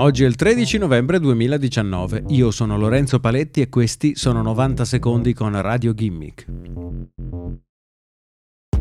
Oggi è il 13 novembre 2019, io sono Lorenzo Paletti e questi sono 90 secondi con Radio Gimmick.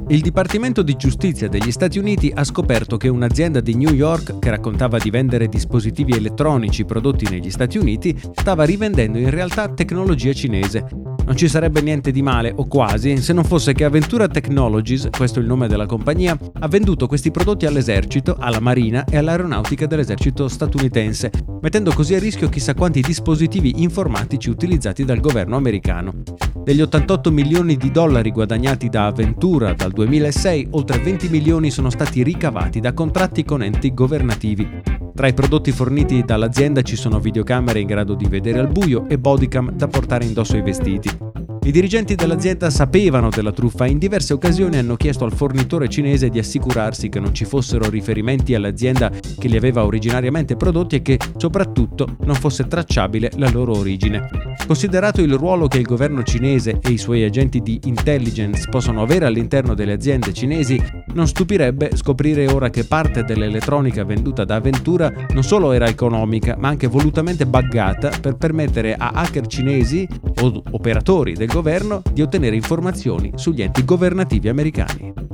Il Dipartimento di Giustizia degli Stati Uniti ha scoperto che un'azienda di New York che raccontava di vendere dispositivi elettronici prodotti negli Stati Uniti stava rivendendo in realtà tecnologia cinese. Non ci sarebbe niente di male, o quasi, se non fosse che Aventura Technologies, questo è il nome della compagnia, ha venduto questi prodotti all'esercito, alla marina e all'aeronautica dell'esercito statunitense, mettendo così a rischio chissà quanti dispositivi informatici utilizzati dal governo americano. Degli 88 milioni di dollari guadagnati da Aventura dal 2006, oltre 20 milioni sono stati ricavati da contratti con enti governativi. Tra i prodotti forniti dall'azienda ci sono videocamere in grado di vedere al buio e bodycam da portare indosso ai vestiti. I dirigenti dell'azienda sapevano della truffa e in diverse occasioni hanno chiesto al fornitore cinese di assicurarsi che non ci fossero riferimenti all'azienda che li aveva originariamente prodotti e che soprattutto non fosse tracciabile la loro origine. Considerato il ruolo che il governo cinese e i suoi agenti di intelligence possono avere all'interno delle aziende cinesi, non stupirebbe scoprire ora che parte dell'elettronica venduta da Aventura non solo era economica, ma anche volutamente buggata per permettere a hacker cinesi o operatori del governo di ottenere informazioni sugli enti governativi americani.